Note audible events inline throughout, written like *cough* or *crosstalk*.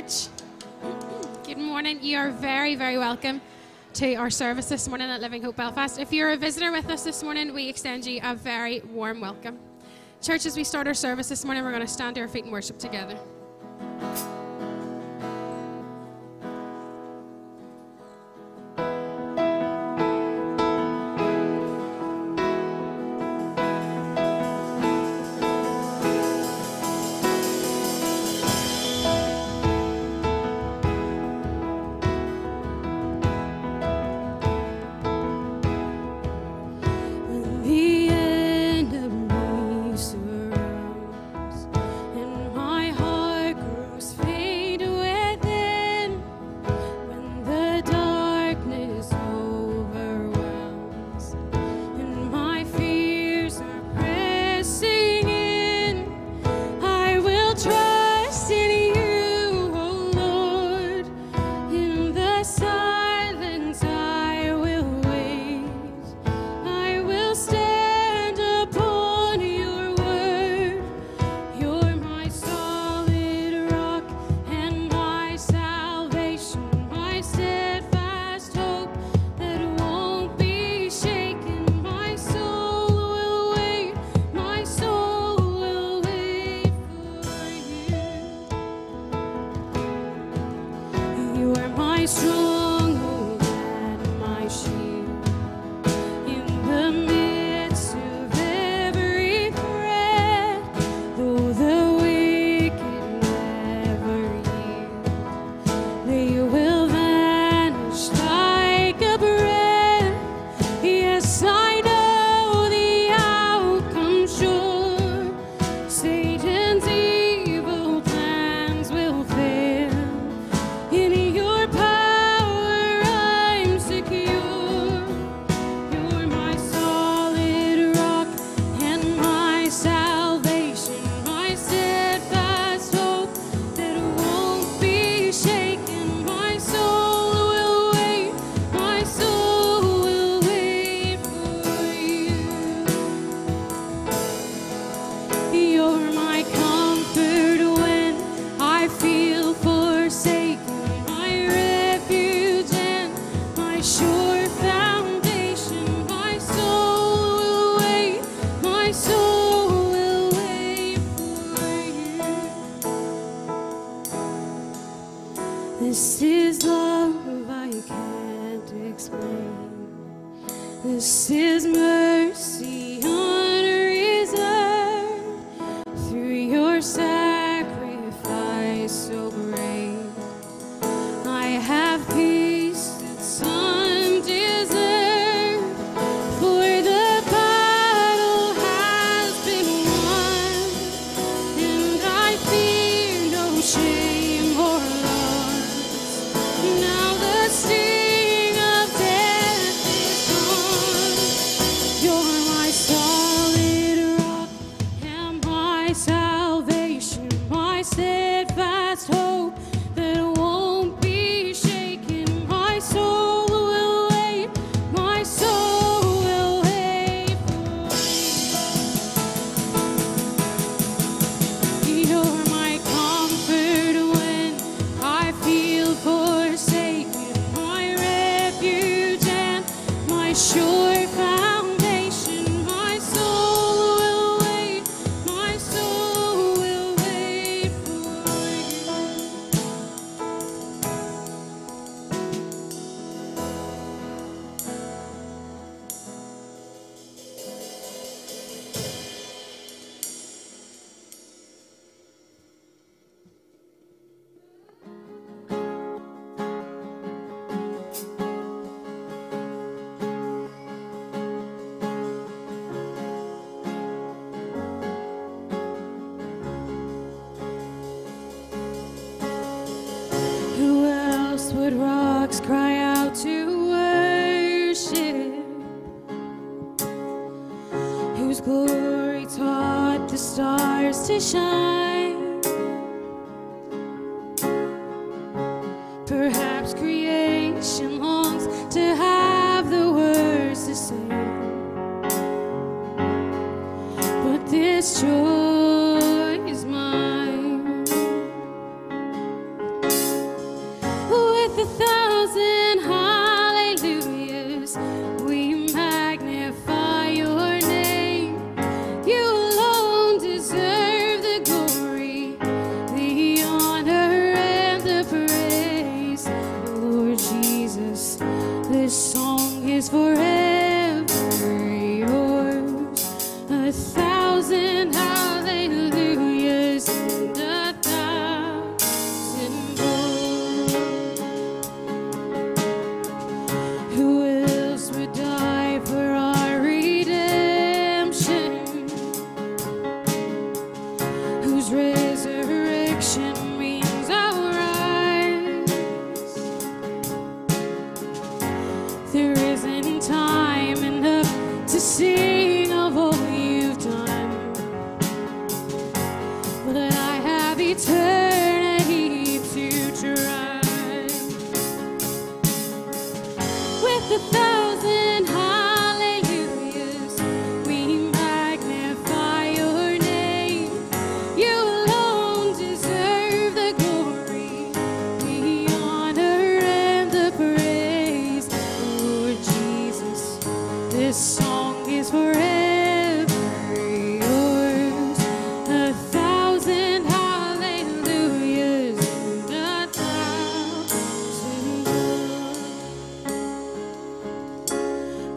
church. Good morning. You are very, very welcome to our service this morning at Living Hope Belfast. If you're a visitor with us this morning, we extend you a very warm welcome. Church, as we start our service this morning, we're going to stand to our feet and worship together.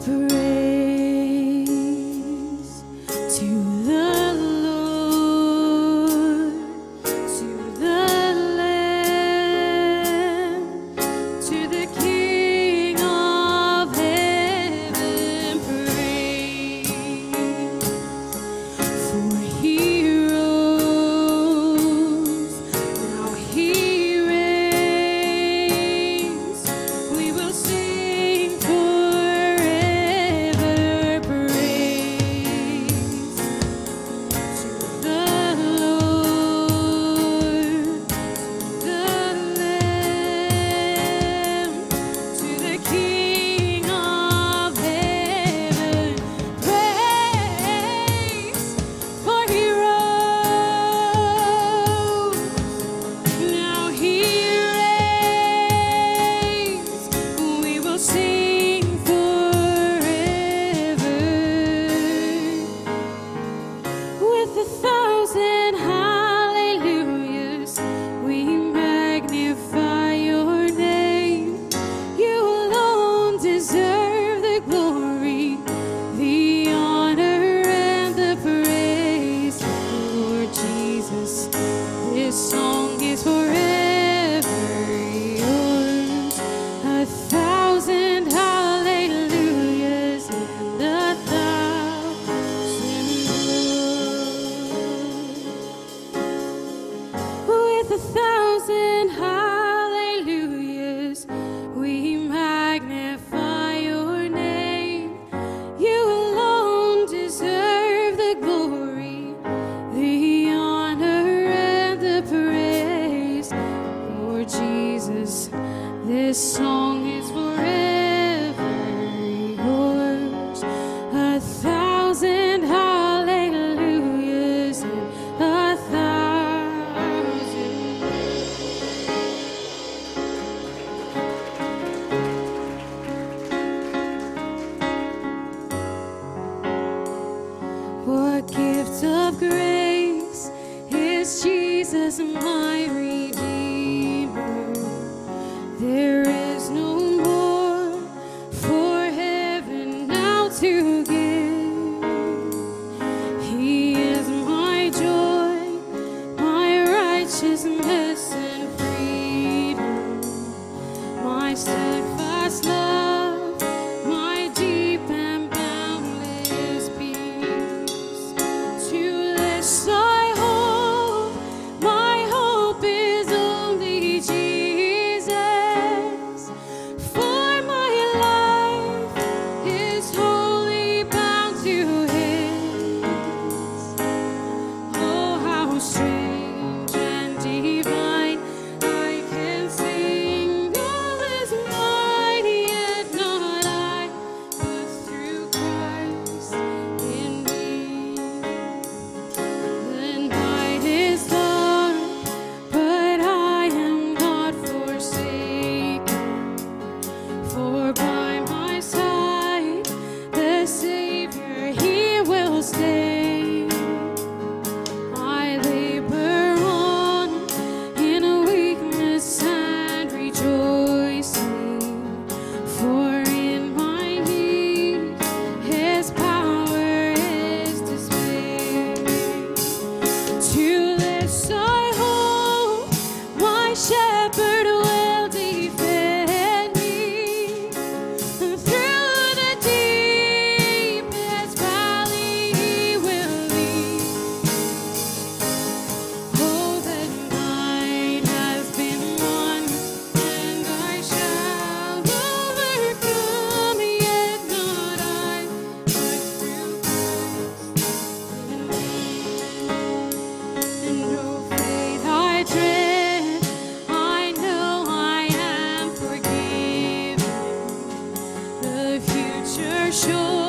separate strange and divine. 修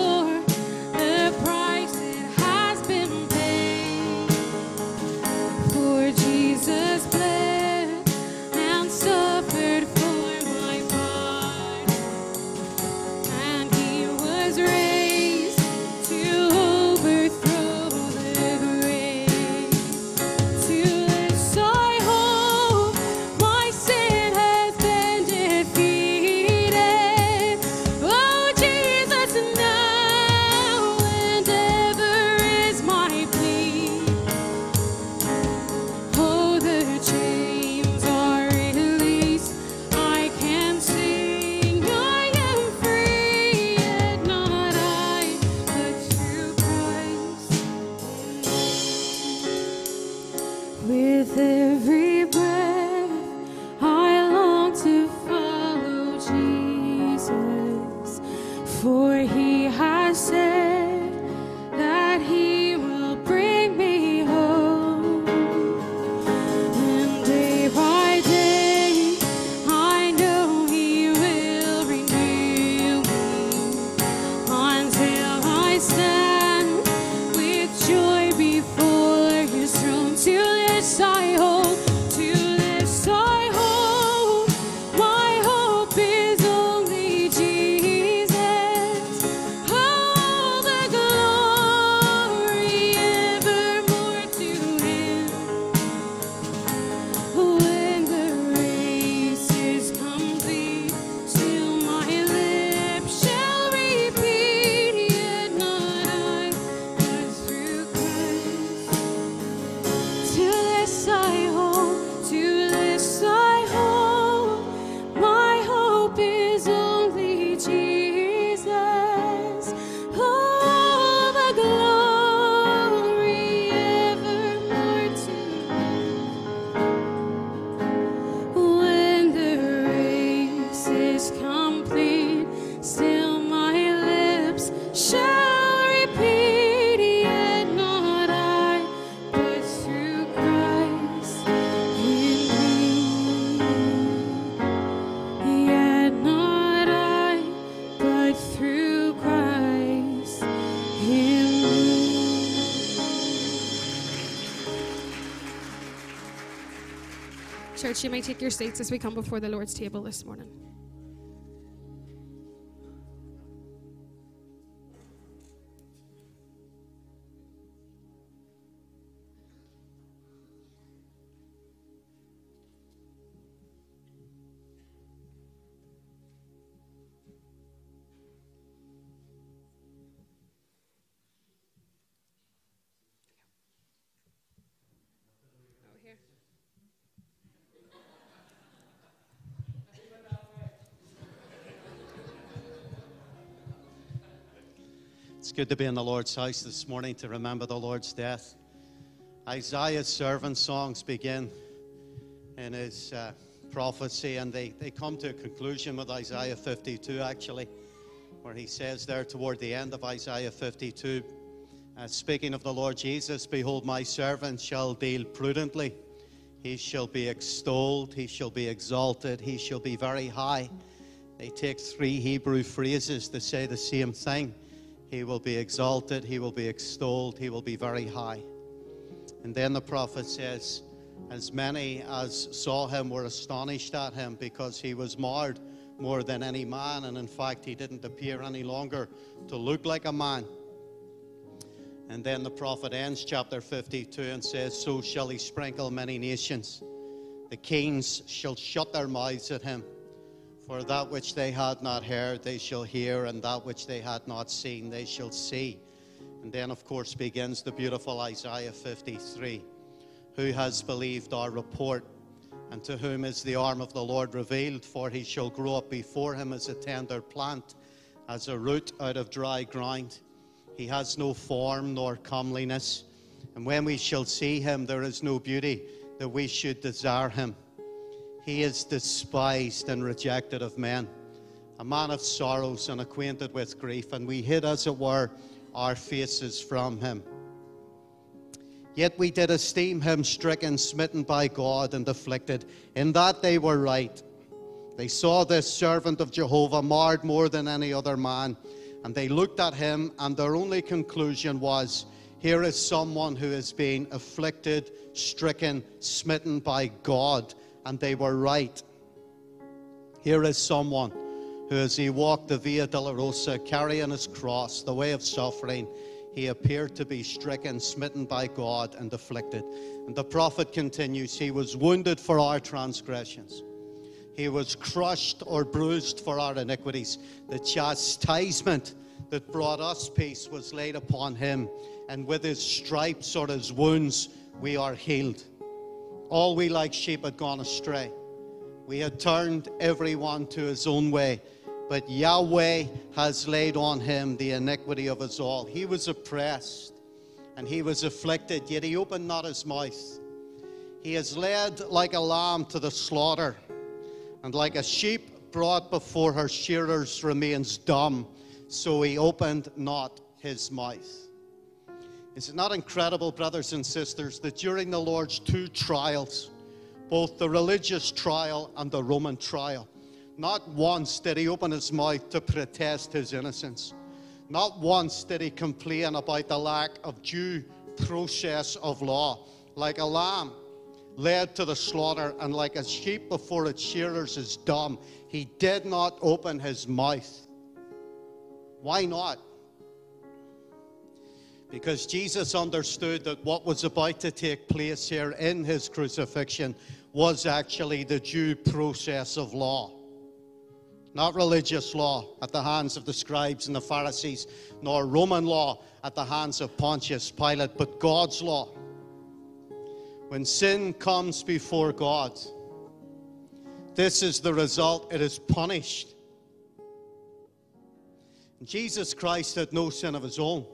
Church, you may take your seats as we come before the Lord's table this morning. Good to be in the Lord's house this morning to remember the Lord's death. Isaiah's servant songs begin in his uh, prophecy, and they, they come to a conclusion with Isaiah 52, actually, where he says there toward the end of Isaiah 52, uh, speaking of the Lord Jesus, Behold, my servant shall deal prudently. He shall be extolled, he shall be exalted, he shall be very high. They take three Hebrew phrases to say the same thing. He will be exalted, he will be extolled, he will be very high. And then the prophet says, As many as saw him were astonished at him because he was marred more than any man. And in fact, he didn't appear any longer to look like a man. And then the prophet ends chapter 52 and says, So shall he sprinkle many nations. The kings shall shut their mouths at him. For that which they had not heard, they shall hear, and that which they had not seen, they shall see. And then, of course, begins the beautiful Isaiah 53 Who has believed our report? And to whom is the arm of the Lord revealed? For he shall grow up before him as a tender plant, as a root out of dry ground. He has no form nor comeliness. And when we shall see him, there is no beauty that we should desire him. He is despised and rejected of men, a man of sorrows and acquainted with grief, and we hid, as it were, our faces from him. Yet we did esteem him stricken, smitten by God, and afflicted. In that they were right. They saw this servant of Jehovah marred more than any other man, and they looked at him, and their only conclusion was here is someone who is being afflicted, stricken, smitten by God and they were right. Here is someone who, as he walked the Via Dolorosa, carrying his cross, the way of suffering, he appeared to be stricken, smitten by God, and afflicted. And the prophet continues He was wounded for our transgressions, he was crushed or bruised for our iniquities. The chastisement that brought us peace was laid upon him, and with his stripes or his wounds, we are healed. All we like sheep had gone astray. We had turned everyone to his own way. But Yahweh has laid on him the iniquity of us all. He was oppressed and he was afflicted, yet he opened not his mouth. He is led like a lamb to the slaughter, and like a sheep brought before her shearers remains dumb, so he opened not his mouth. Is it not incredible, brothers and sisters, that during the Lord's two trials, both the religious trial and the Roman trial, not once did he open his mouth to protest his innocence. Not once did he complain about the lack of due process of law. Like a lamb led to the slaughter, and like a sheep before its shearers is dumb, he did not open his mouth. Why not? Because Jesus understood that what was about to take place here in his crucifixion was actually the due process of law. Not religious law at the hands of the scribes and the Pharisees, nor Roman law at the hands of Pontius Pilate, but God's law. When sin comes before God, this is the result it is punished. Jesus Christ had no sin of his own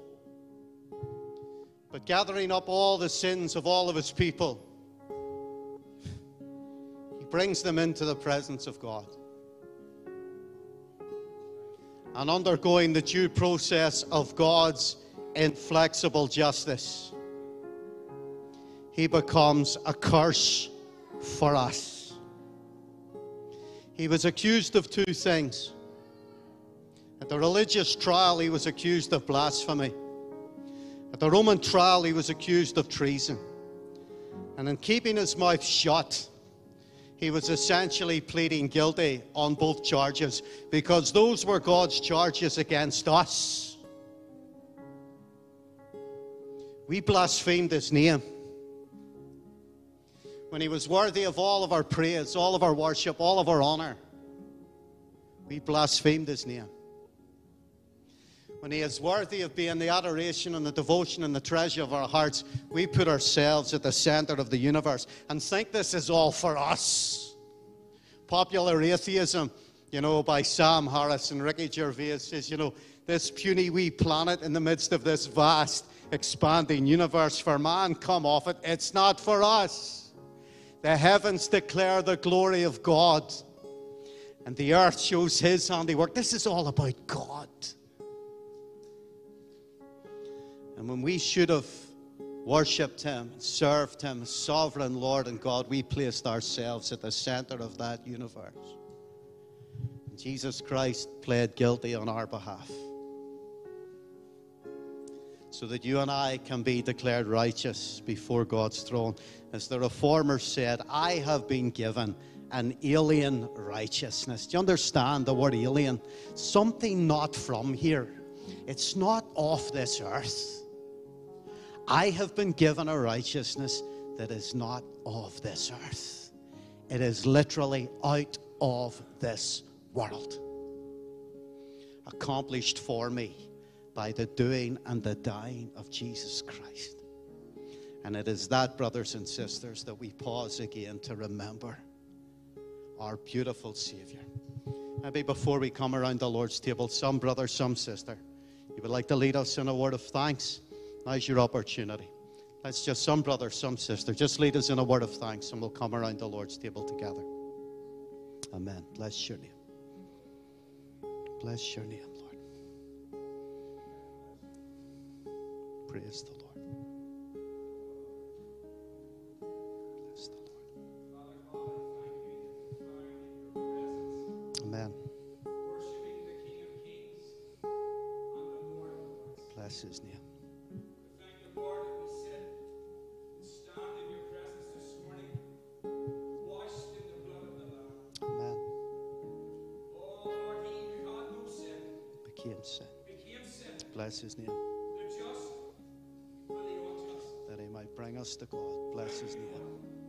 but gathering up all the sins of all of his people, he brings them into the presence of God. And undergoing the due process of God's inflexible justice, he becomes a curse for us. He was accused of two things. At the religious trial, he was accused of blasphemy. At the Roman trial, he was accused of treason. And in keeping his mouth shut, he was essentially pleading guilty on both charges because those were God's charges against us. We blasphemed his name when he was worthy of all of our praise, all of our worship, all of our honor. We blasphemed his name. When he is worthy of being the adoration and the devotion and the treasure of our hearts, we put ourselves at the center of the universe and think this is all for us. Popular atheism, you know, by Sam Harris and Ricky Gervais says, you know, this puny wee planet in the midst of this vast, expanding universe for man, come off it. It's not for us. The heavens declare the glory of God, and the earth shows his handiwork. This is all about God. And when we should have worshiped Him, served Him, sovereign Lord and God, we placed ourselves at the center of that universe. And Jesus Christ pled guilty on our behalf. So that you and I can be declared righteous before God's throne. As the Reformer said, I have been given an alien righteousness. Do you understand the word alien? Something not from here, it's not off this earth. I have been given a righteousness that is not of this earth. It is literally out of this world. Accomplished for me by the doing and the dying of Jesus Christ. And it is that, brothers and sisters, that we pause again to remember our beautiful Savior. Maybe before we come around the Lord's table, some brother, some sister, you would like to lead us in a word of thanks. Now's your opportunity. Let's just, some brother, some sister, just lead us in a word of thanks and we'll come around the Lord's table together. Amen. Bless your name. Bless your name, Lord. Praise the Lord. Bless his name. That he might bring us to God. Bless his name.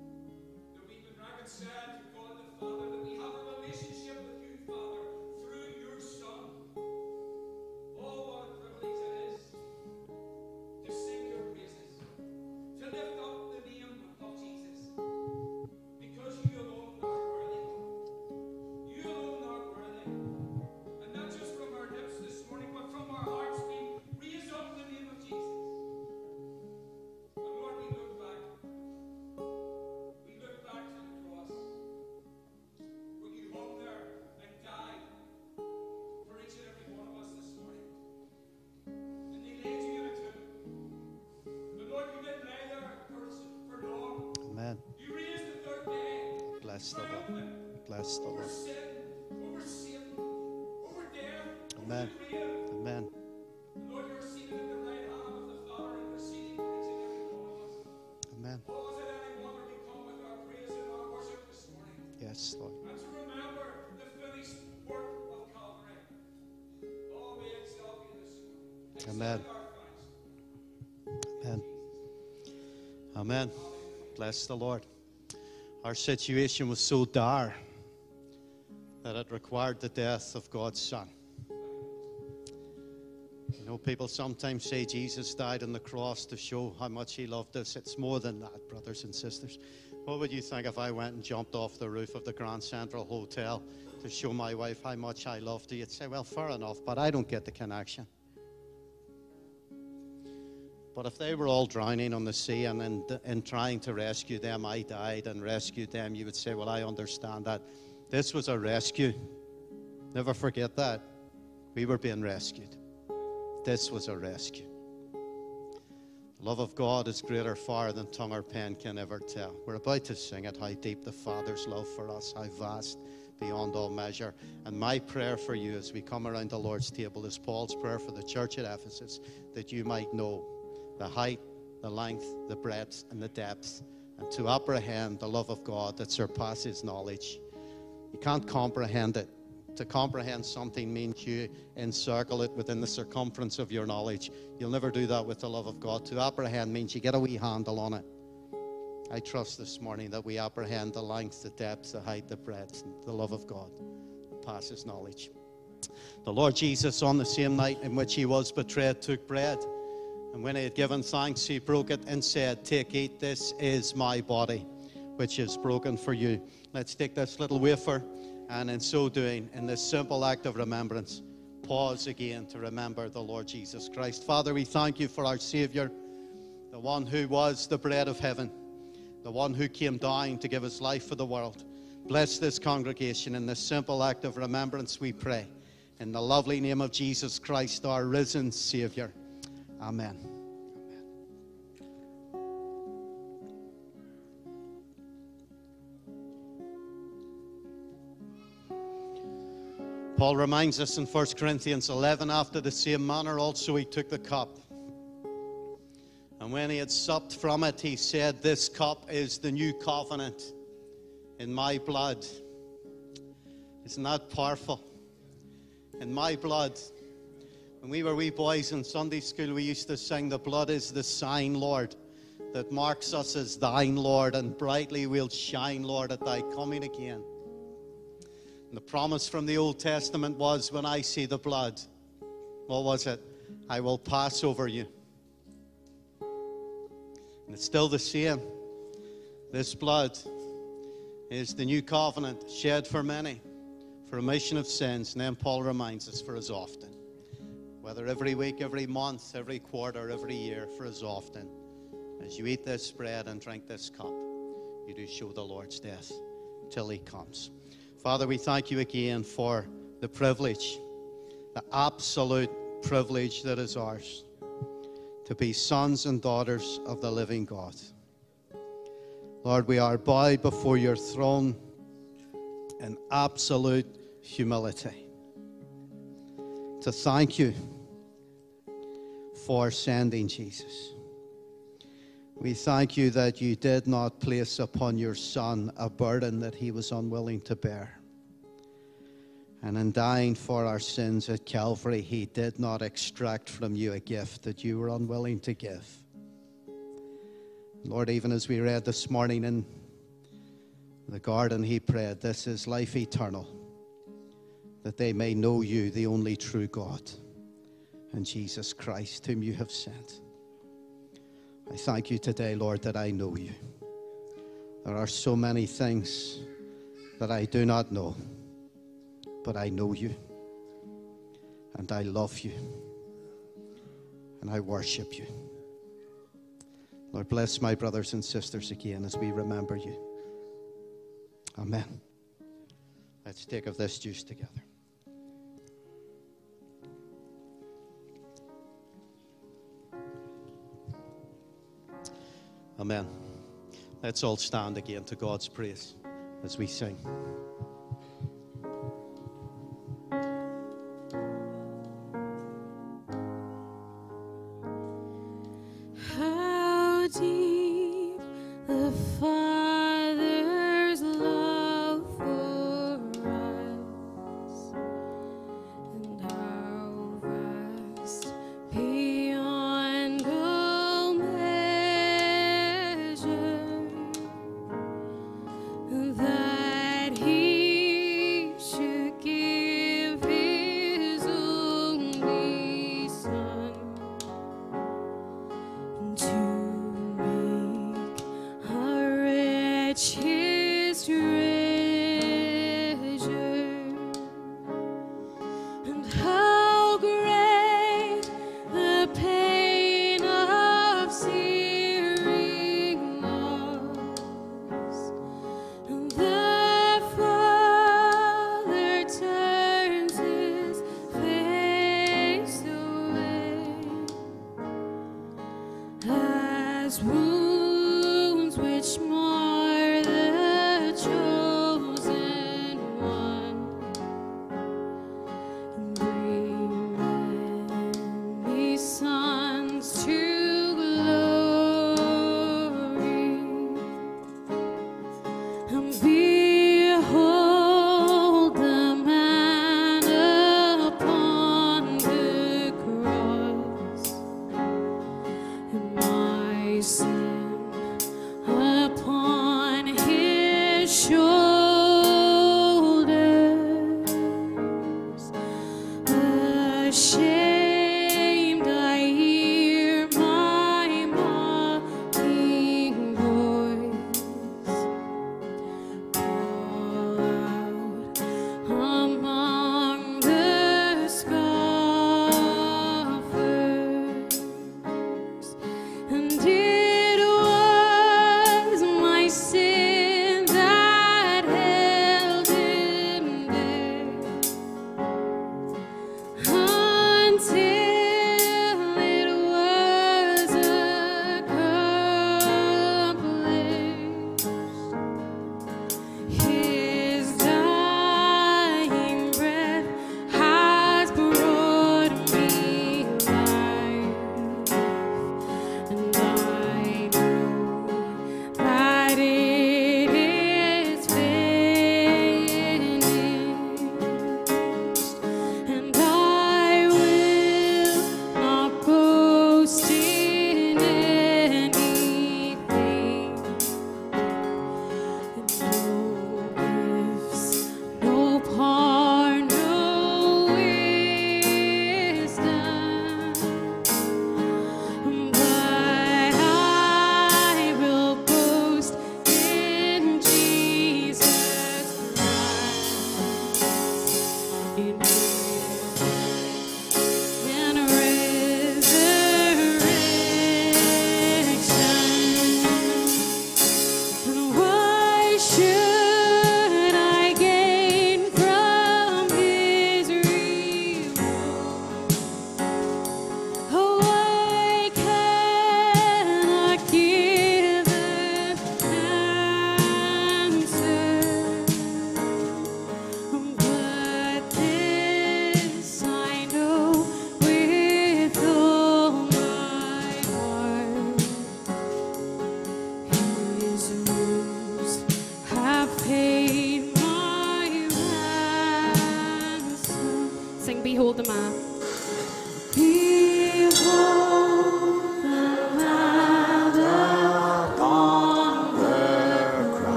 This morning. Amen. Accept our thanks. Amen. Amen. Bless the Lord. Our situation was so dire that it required the death of God's Son. You know, people sometimes say Jesus died on the cross to show how much he loved us. It's more than that, brothers and sisters. What would you think if I went and jumped off the roof of the Grand Central Hotel to show my wife how much I loved her? You'd say, well, fair enough, but I don't get the connection. But if they were all drowning on the sea and in, in trying to rescue them, I died and rescued them, you would say, Well, I understand that. This was a rescue. Never forget that. We were being rescued. This was a rescue. Love of God is greater far than tongue or pen can ever tell. We're about to sing it, how deep the Father's love for us, how vast beyond all measure. And my prayer for you as we come around the Lord's table is Paul's prayer for the church at Ephesus, that you might know the height, the length, the breadth, and the depth, and to apprehend the love of God that surpasses knowledge. You can't comprehend it. To comprehend something means you encircle it within the circumference of your knowledge. You'll never do that with the love of God. To apprehend means you get a wee handle on it. I trust this morning that we apprehend the length, the depth, the height, the breadth, the love of God passes knowledge. The Lord Jesus, on the same night in which he was betrayed, took bread. And when he had given thanks, he broke it and said, Take, eat, this is my body, which is broken for you. Let's take this little wafer, and in so doing, in this simple act of remembrance, pause again to remember the Lord Jesus Christ. Father, we thank you for our Savior, the one who was the bread of heaven, the one who came down to give his life for the world. Bless this congregation in this simple act of remembrance, we pray. In the lovely name of Jesus Christ, our risen Savior. Amen. Paul reminds us in 1 Corinthians 11 after the same manner also he took the cup. And when he had supped from it, he said, This cup is the new covenant in my blood. Isn't that powerful? In my blood. When we were wee boys in Sunday school, we used to sing, The blood is the sign, Lord, that marks us as thine, Lord, and brightly we'll shine, Lord, at thy coming again. The promise from the Old Testament was, When I see the blood, what was it? I will pass over you. And it's still the same. This blood is the new covenant shed for many for remission of sins. And then Paul reminds us for as often. Whether every week, every month, every quarter, every year, for as often as you eat this bread and drink this cup, you do show the Lord's death till he comes. Father, we thank you again for the privilege, the absolute privilege that is ours to be sons and daughters of the living God. Lord, we are bowed before your throne in absolute humility to thank you for sending Jesus. We thank you that you did not place upon your Son a burden that he was unwilling to bear. And in dying for our sins at Calvary, he did not extract from you a gift that you were unwilling to give. Lord, even as we read this morning in the garden, he prayed, This is life eternal, that they may know you, the only true God, and Jesus Christ, whom you have sent. I thank you today, Lord, that I know you. There are so many things that I do not know, but I know you, and I love you, and I worship you. Lord, bless my brothers and sisters again as we remember you. Amen. Let's take of this juice together. Amen. Let's all stand again to God's praise as we sing.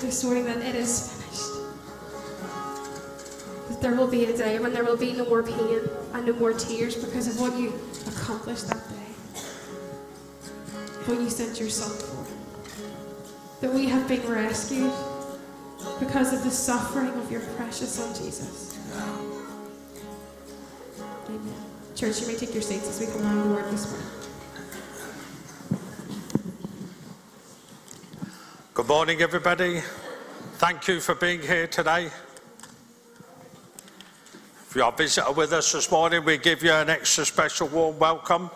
This morning that it is finished. That there will be a day when there will be no more pain and no more tears because of what you accomplished that day. What you sent your Son. For. That we have been rescued because of the suffering of your precious Son, Jesus. Amen. Church, you may take your seats as we come on the word this morning. Good morning, everybody. Thank you for being here today. If you're a visitor with us this morning, we give you an extra special warm welcome.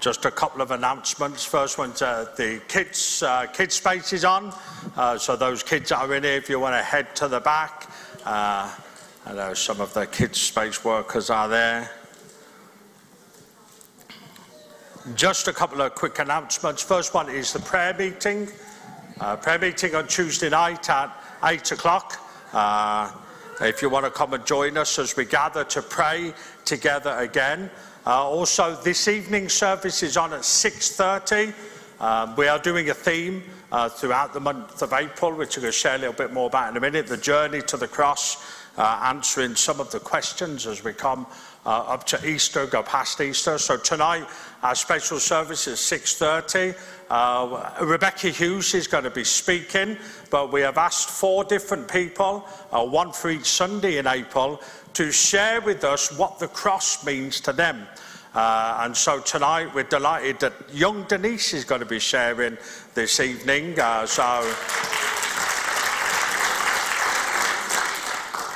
Just a couple of announcements. First one's uh, the kids uh, kids space is on. Uh, so those kids that are in here, if you want to head to the back, uh, I know some of the kids space workers are there. Just a couple of quick announcements. First one is the prayer meeting. Uh, prayer meeting on Tuesday night at 8 o'clock. Uh, if you want to come and join us as we gather to pray together again. Uh, also, this evening service is on at 6.30. Um, we are doing a theme uh, throughout the month of April, which I'm going to share a little bit more about in a minute, the journey to the cross, uh, answering some of the questions as we come uh, up to Easter, go past Easter. So tonight, our special service is 6.30. Uh, Rebecca Hughes is going to be speaking, but we have asked four different people, uh, one for each Sunday in April, to share with us what the cross means to them. Uh, and so tonight we're delighted that young Denise is going to be sharing this evening. Uh, so,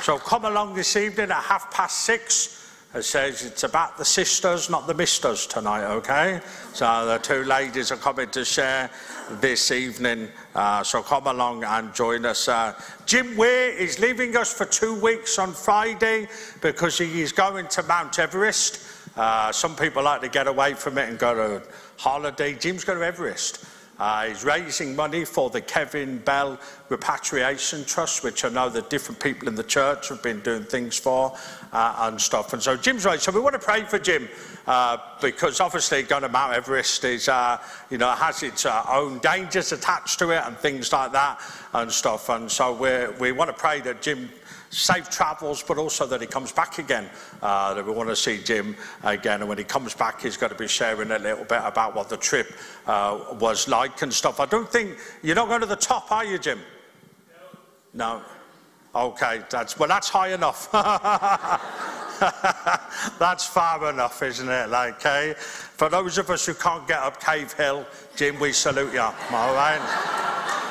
so come along this evening at half past six. It says it's about the sisters, not the misters tonight, okay? So the two ladies are coming to share this evening. Uh, so come along and join us. Uh, Jim Weir is leaving us for two weeks on Friday because he is going to Mount Everest. Uh, some people like to get away from it and go to holiday. Jim's going to Everest. Uh, he's raising money for the Kevin Bell Repatriation Trust, which I know that different people in the church have been doing things for uh, and stuff. And so Jim's right. So we want to pray for Jim uh, because obviously going to Mount Everest is, uh, you know, has its uh, own dangers attached to it and things like that and stuff. And so we we want to pray that Jim safe travels, but also that he comes back again. Uh, that we want to see Jim again. And when he comes back, he's going to be sharing a little bit about what the trip uh, was like and stuff. I don't think you're not going to the top, are you, Jim? No. Okay, that's well, that's high enough. *laughs* that's far enough, isn't it? Like, okay. For those of us who can't get up Cave Hill, Jim, we salute you. All right.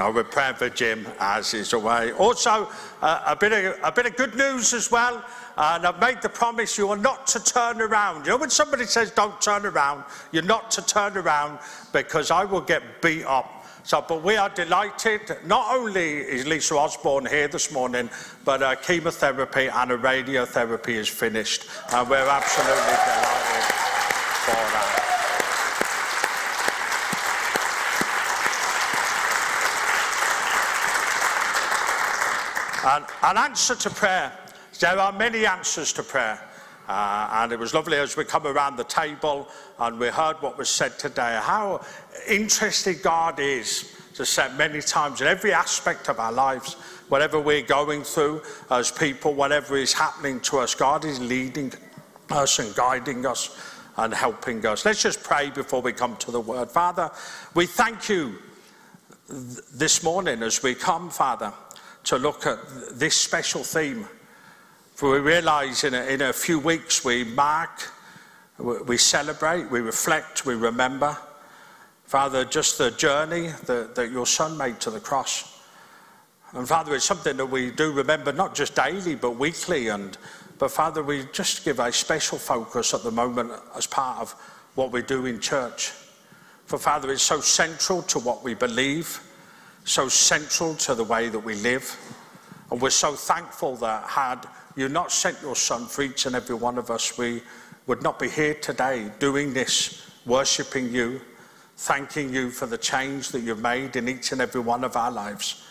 Uh, we're praying for Jim as he's away. Also, uh, a, bit of, a bit of good news as well. And I've made the promise you are not to turn around. You know, when somebody says don't turn around, you're not to turn around because I will get beat up. So, but we are delighted. Not only is Lisa Osborne here this morning, but uh, chemotherapy and a radiotherapy is finished. And we're absolutely delighted for that. And an answer to prayer. There are many answers to prayer. Uh, and it was lovely as we come around the table and we heard what was said today, how interested God is to say many times in every aspect of our lives, whatever we're going through as people, whatever is happening to us, God is leading us and guiding us and helping us. Let's just pray before we come to the word. Father, we thank you th- this morning as we come, Father to look at this special theme. For we realize in a, in a few weeks we mark, we celebrate, we reflect, we remember, Father, just the journey that, that your Son made to the cross. And Father, it's something that we do remember not just daily but weekly. And but Father, we just give a special focus at the moment as part of what we do in church. For Father, it's so central to what we believe so central to the way that we live. And we're so thankful that had you not sent your son for each and every one of us, we would not be here today doing this, worshipping you, thanking you for the change that you've made in each and every one of our lives.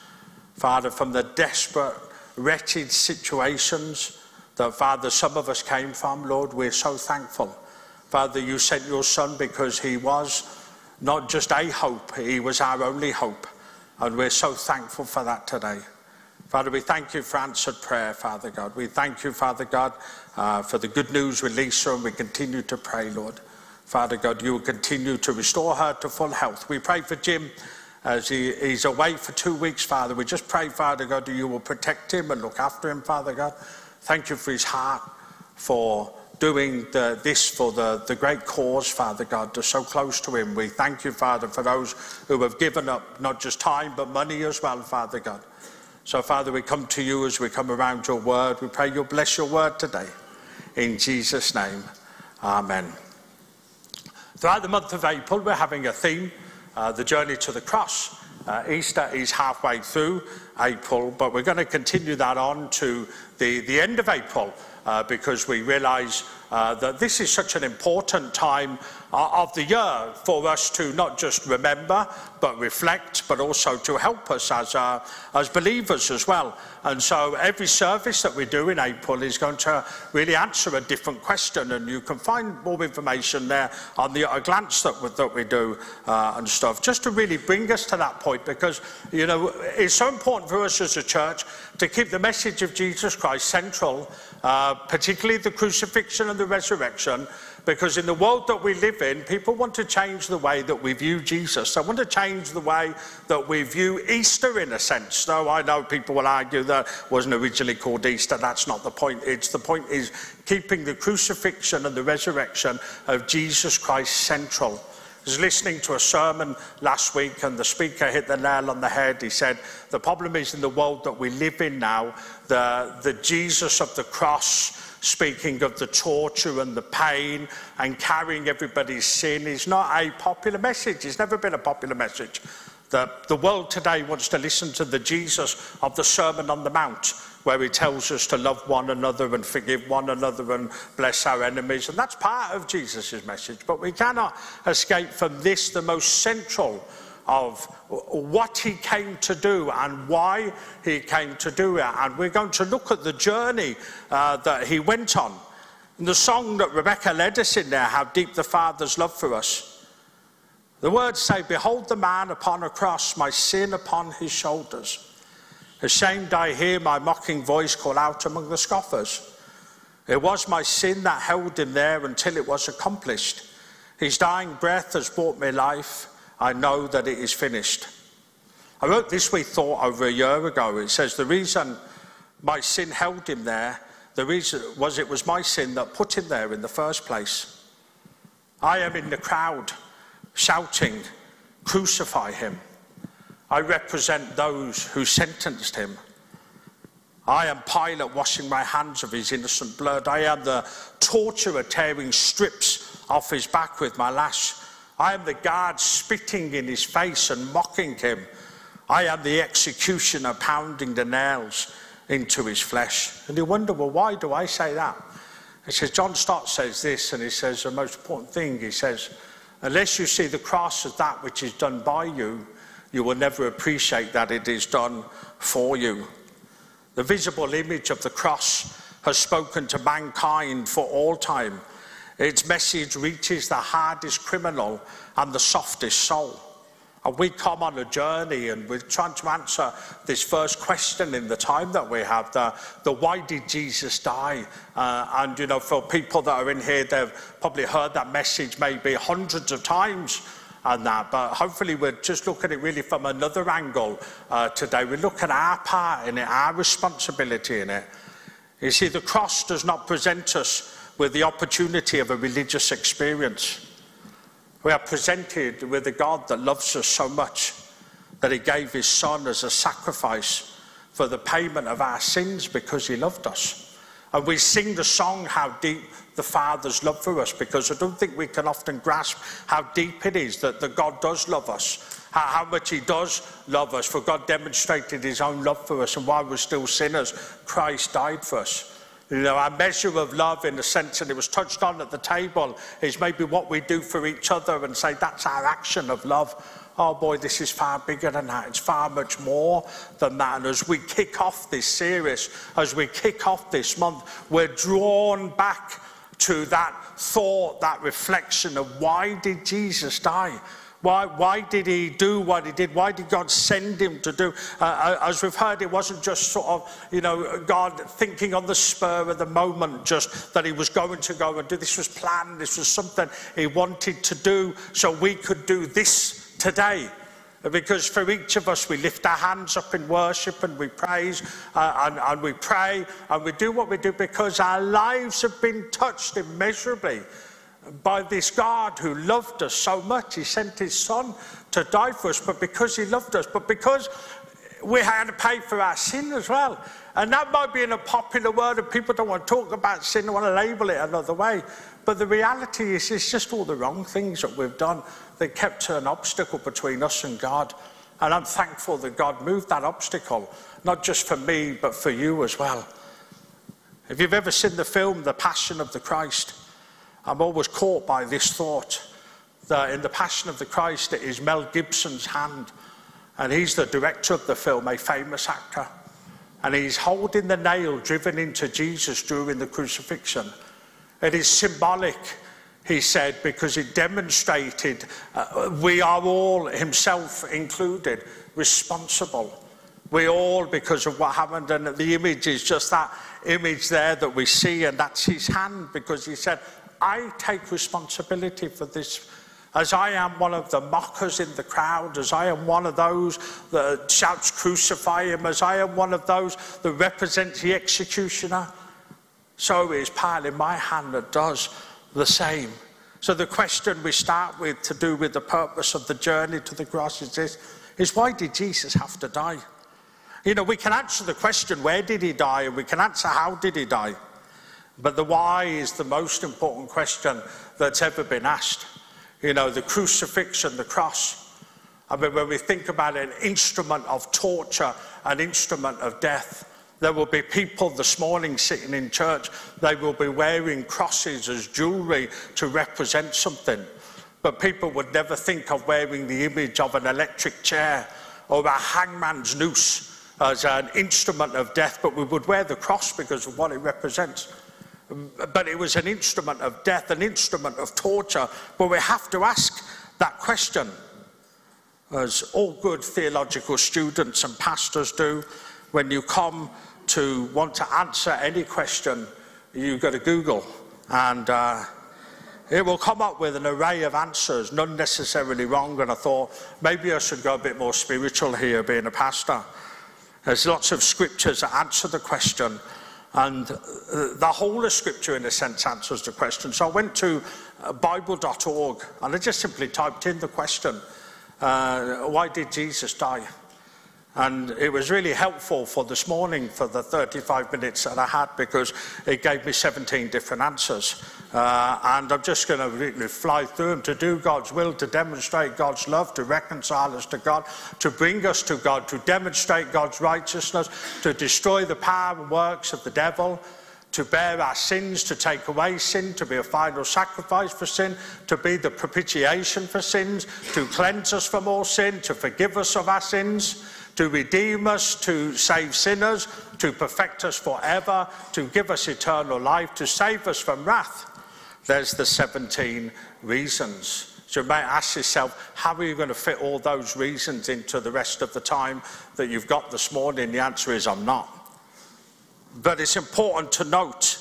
Father, from the desperate, wretched situations that, Father, some of us came from, Lord, we're so thankful. Father, you sent your son because he was not just a hope, he was our only hope. And we're so thankful for that today. Father, we thank you for answered prayer, Father God. We thank you, Father God, uh, for the good news with Lisa, and we continue to pray, Lord. Father God, you will continue to restore her to full health. We pray for Jim as he, he's away for two weeks, Father. We just pray, Father God, that you will protect him and look after him, Father God. Thank you for his heart, for doing the, this for the, the great cause, Father God, so close to Him. We thank you, Father, for those who have given up not just time but money as well, Father God. So, Father, we come to you as we come around your word. We pray you'll bless your word today. In Jesus' name, Amen. Throughout the month of April, we're having a theme uh, the journey to the cross. Uh, Easter is halfway through April, but we're going to continue that on to the, the end of April because we realize uh, that this is such an important time uh, of the year for us to not just remember, but reflect, but also to help us as, uh, as believers as well. And so every service that we do in April is going to really answer a different question, and you can find more information there on the a glance that we, that we do uh, and stuff, just to really bring us to that point, because you know it's so important for us as a church to keep the message of Jesus Christ central, uh, particularly the crucifixion and the resurrection, because in the world that we live in, people want to change the way that we view Jesus. They want to change the way that we view Easter in a sense. Though I know people will argue that wasn't originally called Easter. That's not the point. It's the point is keeping the crucifixion and the resurrection of Jesus Christ central. I was listening to a sermon last week, and the speaker hit the nail on the head. He said, The problem is in the world that we live in now, the, the Jesus of the cross speaking of the torture and the pain and carrying everybody's sin is not a popular message. It's never been a popular message. The, the world today wants to listen to the Jesus of the Sermon on the Mount, where he tells us to love one another and forgive one another and bless our enemies. And that's part of Jesus' message. But we cannot escape from this, the most central of what he came to do and why he came to do it. And we're going to look at the journey uh, that he went on. And the song that Rebecca led us in there, How Deep the Father's Love for Us. The words say, Behold the man upon a cross, my sin upon his shoulders. Ashamed, I hear my mocking voice call out among the scoffers. It was my sin that held him there until it was accomplished. His dying breath has brought me life. I know that it is finished. I wrote this we thought over a year ago. It says, The reason my sin held him there, the reason was it was my sin that put him there in the first place. I am in the crowd shouting, Crucify him. I represent those who sentenced him. I am Pilate washing my hands of his innocent blood. I am the torturer tearing strips off his back with my lash. I am the guard spitting in his face and mocking him. I am the executioner pounding the nails into his flesh. And you wonder, well, why do I say that? He says, John Stott says this, and he says the most important thing, he says, unless you see the cross as that which is done by you, you will never appreciate that it is done for you. The visible image of the cross has spoken to mankind for all time. Its message reaches the hardest criminal and the softest soul. And we come on a journey and we're trying to answer this first question in the time that we have the, the why did Jesus die? Uh, and, you know, for people that are in here, they've probably heard that message maybe hundreds of times and that. But hopefully, we're just looking at it really from another angle uh, today. We look at our part in it, our responsibility in it. You see, the cross does not present us with the opportunity of a religious experience. We are presented with a God that loves us so much that he gave his son as a sacrifice for the payment of our sins because he loved us. And we sing the song, How Deep the Father's Love for Us, because I don't think we can often grasp how deep it is that, the God does love us, how, how much He does love us. For God demonstrated His own love for us, and while we're still sinners, Christ died for us. You know, our measure of love, in a sense, and it was touched on at the table, is maybe what we do for each other and say that's our action of love. Oh boy, this is far bigger than that. It's far much more than that. And as we kick off this series, as we kick off this month, we're drawn back to that thought, that reflection of why did Jesus die? Why, why did he do what he did? Why did God send him to do? Uh, uh, as we've heard, it wasn't just sort of, you know, God thinking on the spur of the moment, just that he was going to go and do. This was planned. This was something he wanted to do so we could do this today. Because for each of us, we lift our hands up in worship and we praise uh, and, and we pray and we do what we do because our lives have been touched immeasurably by this God who loved us so much. He sent his son to die for us, but because he loved us, but because we had to pay for our sin as well. And that might be in a popular word, and people don't want to talk about sin, they want to label it another way. But the reality is, it's just all the wrong things that we've done that kept an obstacle between us and God. And I'm thankful that God moved that obstacle, not just for me, but for you as well. If you've ever seen the film The Passion of the Christ, I'm always caught by this thought that in The Passion of the Christ, it is Mel Gibson's hand. And he's the director of the film, a famous actor. And he's holding the nail driven into Jesus during the crucifixion. It is symbolic, he said, because it demonstrated uh, we are all, himself included, responsible. We all, because of what happened, and the image is just that image there that we see, and that's his hand, because he said, I take responsibility for this as I am one of the mockers in the crowd, as I am one of those that shouts, Crucify him, as I am one of those that represents the executioner, so is Paul in my hand that does the same. So the question we start with to do with the purpose of the journey to the cross is this, is why did Jesus have to die? You know, we can answer the question, where did he die? And we can answer, how did he die? But the why is the most important question that's ever been asked. You know, the crucifixion, the cross. I mean, when we think about an instrument of torture, an instrument of death, there will be people this morning sitting in church, they will be wearing crosses as jewelry to represent something. But people would never think of wearing the image of an electric chair or a hangman's noose as an instrument of death, but we would wear the cross because of what it represents but it was an instrument of death, an instrument of torture. But we have to ask that question, as all good theological students and pastors do, when you come to want to answer any question, you go to Google and uh, it will come up with an array of answers, none necessarily wrong. And I thought maybe I should go a bit more spiritual here, being a pastor. There's lots of scriptures that answer the question and uh, the whole of Scripture, in a sense, answers the question. So I went to uh, Bible.org and I just simply typed in the question uh, why did Jesus die? And it was really helpful for this morning for the 35 minutes that I had because it gave me 17 different answers. Uh, and I'm just going to really fly through them to do God's will, to demonstrate God's love, to reconcile us to God, to bring us to God, to demonstrate God's righteousness, to destroy the power and works of the devil, to bear our sins, to take away sin, to be a final sacrifice for sin, to be the propitiation for sins, to cleanse us from all sin, to forgive us of our sins to redeem us, to save sinners, to perfect us forever, to give us eternal life, to save us from wrath. There's the 17 reasons. So you might ask yourself, how are you going to fit all those reasons into the rest of the time that you've got this morning? The answer is, I'm not. But it's important to note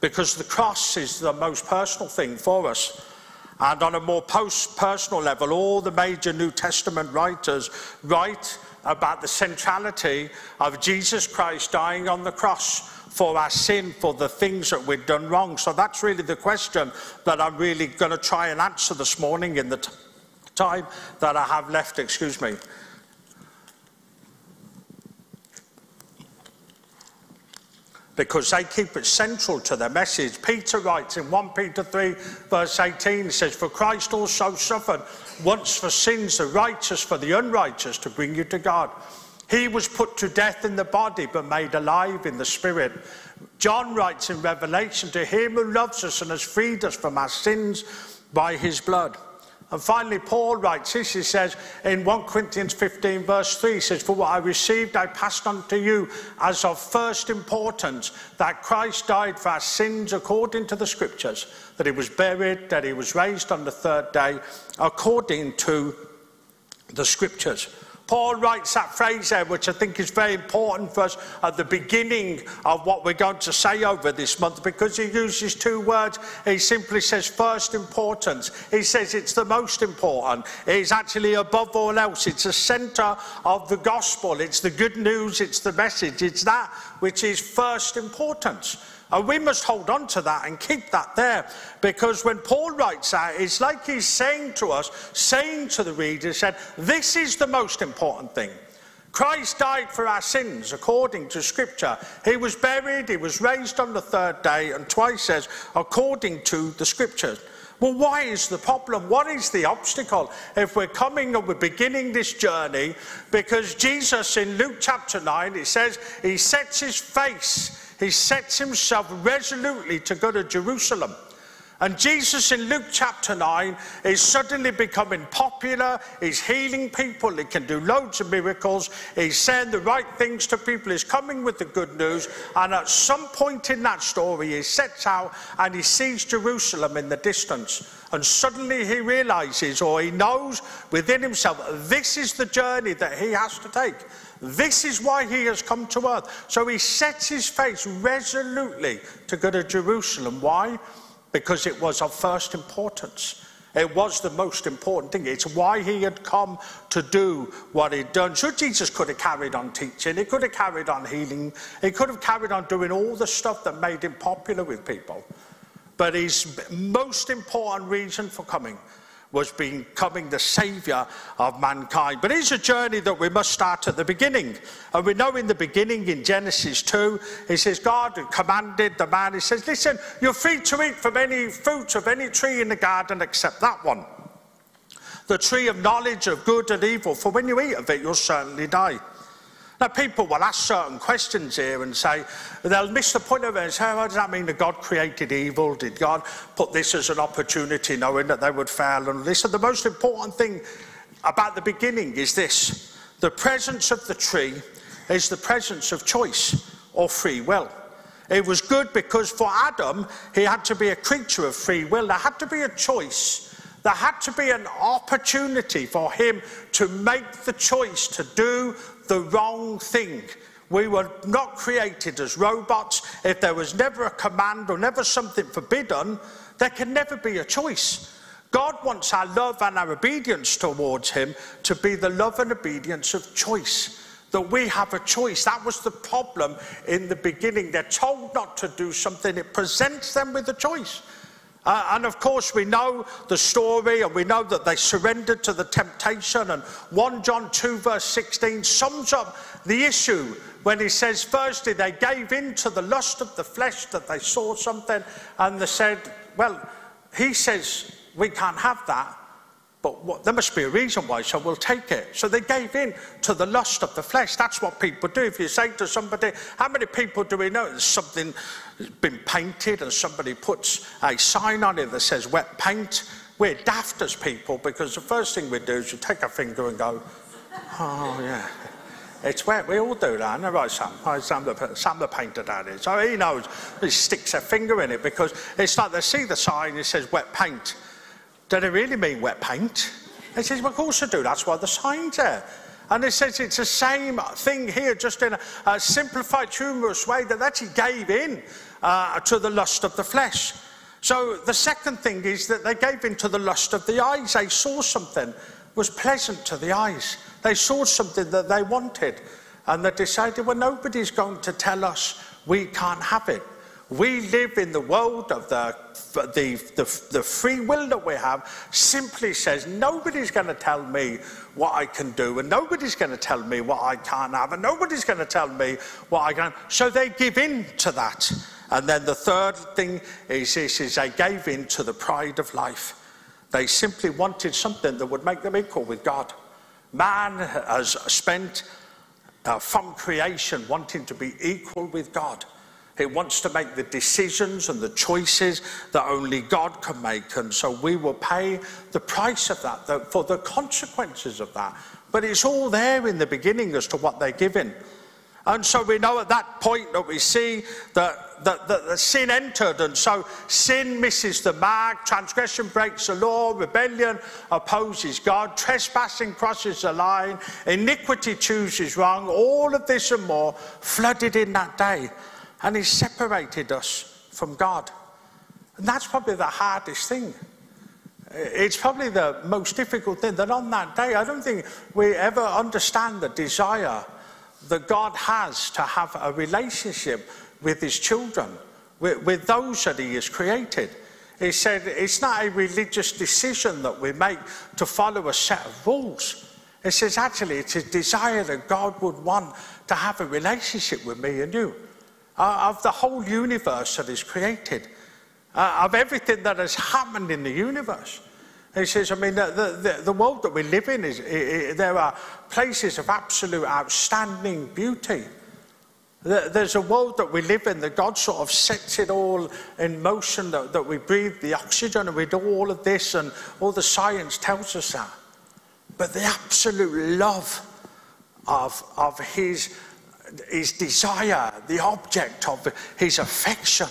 because the cross is the most personal thing for us. And on a more post personal level, all the major New Testament writers write about the centrality of Jesus Christ dying on the cross for our sin, for the things that we've done wrong. So that's really the question that I'm really going to try and answer this morning in the time that I have left. Excuse me. Because they keep it central to their message. Peter writes in 1 Peter 3, verse 18, he says, For Christ also suffered once for sins, the righteous for the unrighteous, to bring you to God. He was put to death in the body, but made alive in the spirit. John writes in Revelation, To him who loves us and has freed us from our sins by his blood. And finally, Paul writes this. He says in 1 Corinthians 15, verse 3, he says, For what I received, I passed on to you as of first importance, that Christ died for our sins according to the scriptures, that he was buried, that he was raised on the third day, according to the scriptures. Paul writes that phrase there, which I think is very important for us at the beginning of what we're going to say over this month, because he uses two words. He simply says first importance. He says it's the most important. It's actually above all else. It's the center of the gospel. It's the good news. It's the message. It's that which is first importance. And we must hold on to that and keep that there. Because when Paul writes that, it's like he's saying to us, saying to the reader, said, This is the most important thing. Christ died for our sins according to Scripture. He was buried, he was raised on the third day, and twice says, according to the Scriptures. Well, why is the problem? What is the obstacle if we're coming and we're beginning this journey? Because Jesus in Luke chapter 9, it says, He sets His face he sets himself resolutely to go to Jerusalem. And Jesus in Luke chapter 9 is suddenly becoming popular. He's healing people. He can do loads of miracles. He's saying the right things to people. He's coming with the good news. And at some point in that story, he sets out and he sees Jerusalem in the distance. And suddenly he realizes, or he knows within himself, this is the journey that he has to take. This is why he has come to earth. So he sets his face resolutely to go to Jerusalem. Why? because it was of first importance. It was the most important thing. It's why he had come to do what he'd done. So Jesus could have carried on teaching, he could have carried on healing, he could have carried on doing all the stuff that made him popular with people. But his most important reason for coming was becoming the saviour of mankind. But it's a journey that we must start at the beginning. And we know in the beginning in Genesis 2, he says, God commanded the man, he says, Listen, you're free to eat from any fruit of any tree in the garden except that one. The tree of knowledge of good and evil, for when you eat of it, you'll certainly die. Now, people will ask certain questions here and say, they'll miss the point of it and say, how does that mean that God created evil? Did God put this as an opportunity knowing that they would fail? And listen, the most important thing about the beginning is this the presence of the tree is the presence of choice or free will. It was good because for Adam, he had to be a creature of free will. There had to be a choice. There had to be an opportunity for him to make the choice to do the wrong thing. We were not created as robots. If there was never a command or never something forbidden, there can never be a choice. God wants our love and our obedience towards Him to be the love and obedience of choice. That we have a choice. That was the problem in the beginning. They're told not to do something, it presents them with a choice. Uh, and of course, we know the story and we know that they surrendered to the temptation. And 1 John 2, verse 16, sums up the issue when he says, firstly, they gave in to the lust of the flesh that they saw something and they said, well, he says, we can't have that. But what, there must be a reason why, so we'll take it. So they gave in to the lust of the flesh. That's what people do. If you say to somebody, How many people do we know? There's something has been painted and somebody puts a sign on it that says wet paint. We're daft as people because the first thing we do is you take a finger and go, Oh, yeah. It's wet. We all do that. No, right, Sam? Sam the, Sam the painter that is. So he knows. He sticks a finger in it because it's like they see the sign, it says wet paint. Do they really mean wet paint? He says, well, of course I do. That's why the sign's there. And he says it's the same thing here, just in a, a simplified, humorous way that actually gave in uh, to the lust of the flesh. So the second thing is that they gave in to the lust of the eyes. They saw something was pleasant to the eyes. They saw something that they wanted. And they decided, well, nobody's going to tell us we can't have it. We live in the world of the, the, the, the, free will that we have, simply says nobody's going to tell me what I can do, and nobody's going to tell me what I can't have, and nobody's going to tell me what I can. So they give in to that. And then the third thing is this is they gave in to the pride of life. They simply wanted something that would make them equal with God. Man has spent uh, from creation wanting to be equal with God. He wants to make the decisions and the choices that only God can make. And so we will pay the price of that, the, for the consequences of that. But it's all there in the beginning as to what they're given. And so we know at that point that we see that, that, that, that sin entered, and so sin misses the mark, transgression breaks the law, rebellion opposes God, trespassing crosses the line, iniquity chooses wrong, all of this and more flooded in that day and He separated us from God. And that's probably the hardest thing. It's probably the most difficult thing that on that day, I don't think we ever understand the desire that God has to have a relationship with His children, with, with those that He has created. He said it's not a religious decision that we make to follow a set of rules. He says actually it's a desire that God would want to have a relationship with me and you uh, of the whole universe that is created, uh, of everything that has happened in the universe. He says, I mean, the, the, the world that we live in is, it, it, there are places of absolute outstanding beauty. There's a world that we live in that God sort of sets it all in motion, that, that we breathe the oxygen and we do all of this, and all the science tells us that. But the absolute love of, of his, his desire, the object of his affection,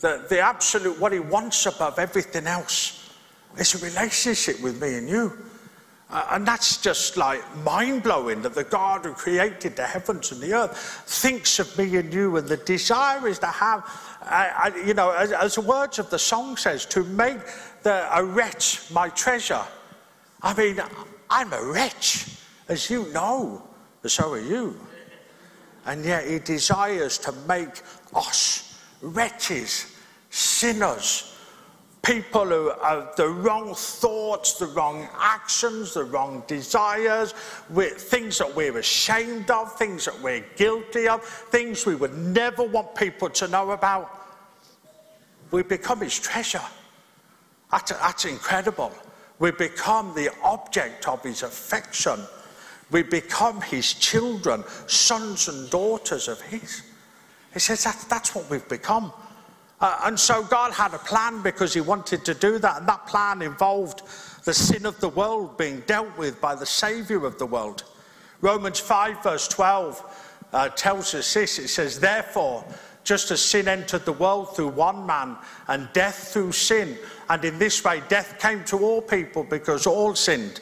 the, the absolute what he wants above everything else is a relationship with me and you. Uh, and that's just like mind blowing that the God who created the heavens and the earth thinks of me and you, and the desire is to have, uh, you know, as, as the words of the song says, to make the, a wretch my treasure. I mean, I'm a wretch, as you know, so are you. And yet he desires to make us wretches, sinners, people who have the wrong thoughts, the wrong actions, the wrong desires, things that we're ashamed of, things that we're guilty of, things we would never want people to know about. We become his treasure. That's, that's incredible. We become the object of his affection. We become his children, sons and daughters of his. He says that, that's what we've become. Uh, and so God had a plan because he wanted to do that. And that plan involved the sin of the world being dealt with by the Savior of the world. Romans 5, verse 12, uh, tells us this it says, Therefore, just as sin entered the world through one man, and death through sin, and in this way death came to all people because all sinned.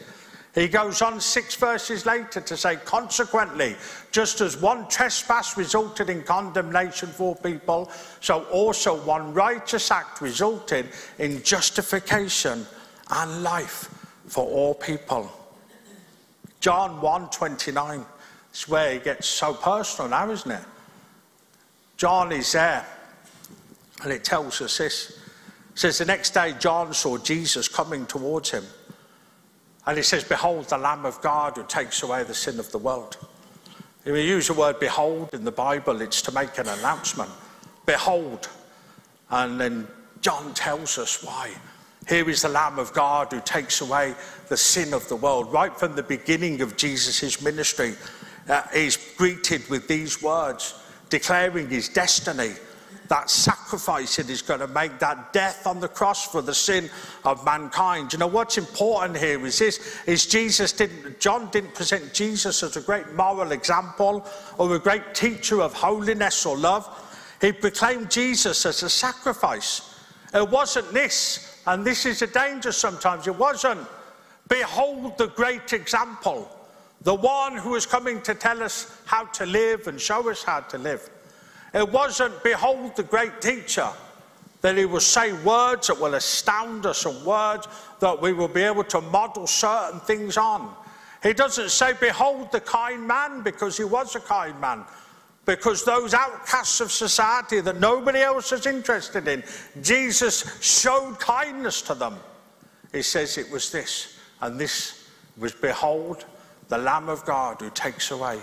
He goes on six verses later to say, Consequently, just as one trespass resulted in condemnation for people, so also one righteous act resulted in justification and life for all people. John 1 29. It's where it gets so personal now, isn't it? John is there, and it tells us this. It says, The next day, John saw Jesus coming towards him. And he says, Behold, the Lamb of God who takes away the sin of the world. If we use the word behold in the Bible, it's to make an announcement. Behold. And then John tells us why. Here is the Lamb of God who takes away the sin of the world. Right from the beginning of Jesus' ministry, uh, he's greeted with these words, declaring his destiny that sacrifice that is going to make that death on the cross for the sin of mankind. You know what's important here is this is Jesus didn't John didn't present Jesus as a great moral example or a great teacher of holiness or love. He proclaimed Jesus as a sacrifice. It wasn't this, and this is a danger sometimes. It wasn't behold the great example, the one who is coming to tell us how to live and show us how to live. It wasn't, behold the great teacher, that he will say words that will astound us and words that we will be able to model certain things on. He doesn't say, behold the kind man, because he was a kind man. Because those outcasts of society that nobody else is interested in, Jesus showed kindness to them. He says it was this, and this was, behold, the Lamb of God who takes away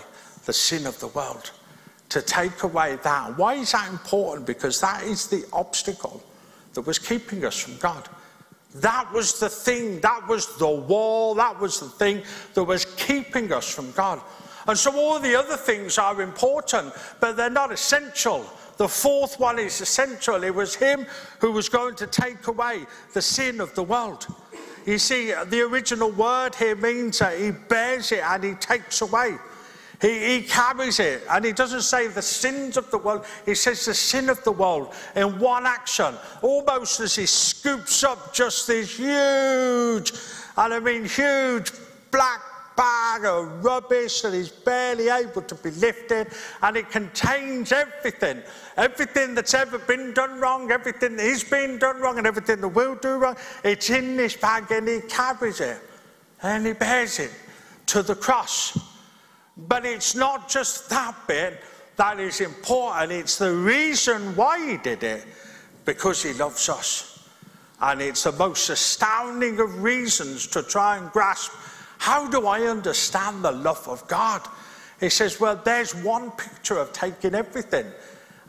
the sin of the world to take away that. Why is that important? Because that is the obstacle that was keeping us from God. That was the thing, that was the wall, that was the thing that was keeping us from God. And so all the other things are important, but they're not essential. The fourth one is essential. It was Him who was going to take away the sin of the world. You see, the original word here means that He bears it and He takes away. He, he, carries it, and he doesn't say the sins of the world, he says the sin of the world in one action, almost as he scoops up just this huge, and I mean huge black bag of rubbish that is barely able to be lifted, and it contains everything everything that's ever been done wrong, everything that is being done wrong, and everything that will do wrong. It's in this bag, and he carries it, and he bears it to the cross. But it's not just that bit that is important, it's the reason why he did it because he loves us. And it's the most astounding of reasons to try and grasp how do I understand the love of God? He says, Well, there's one picture of taking everything.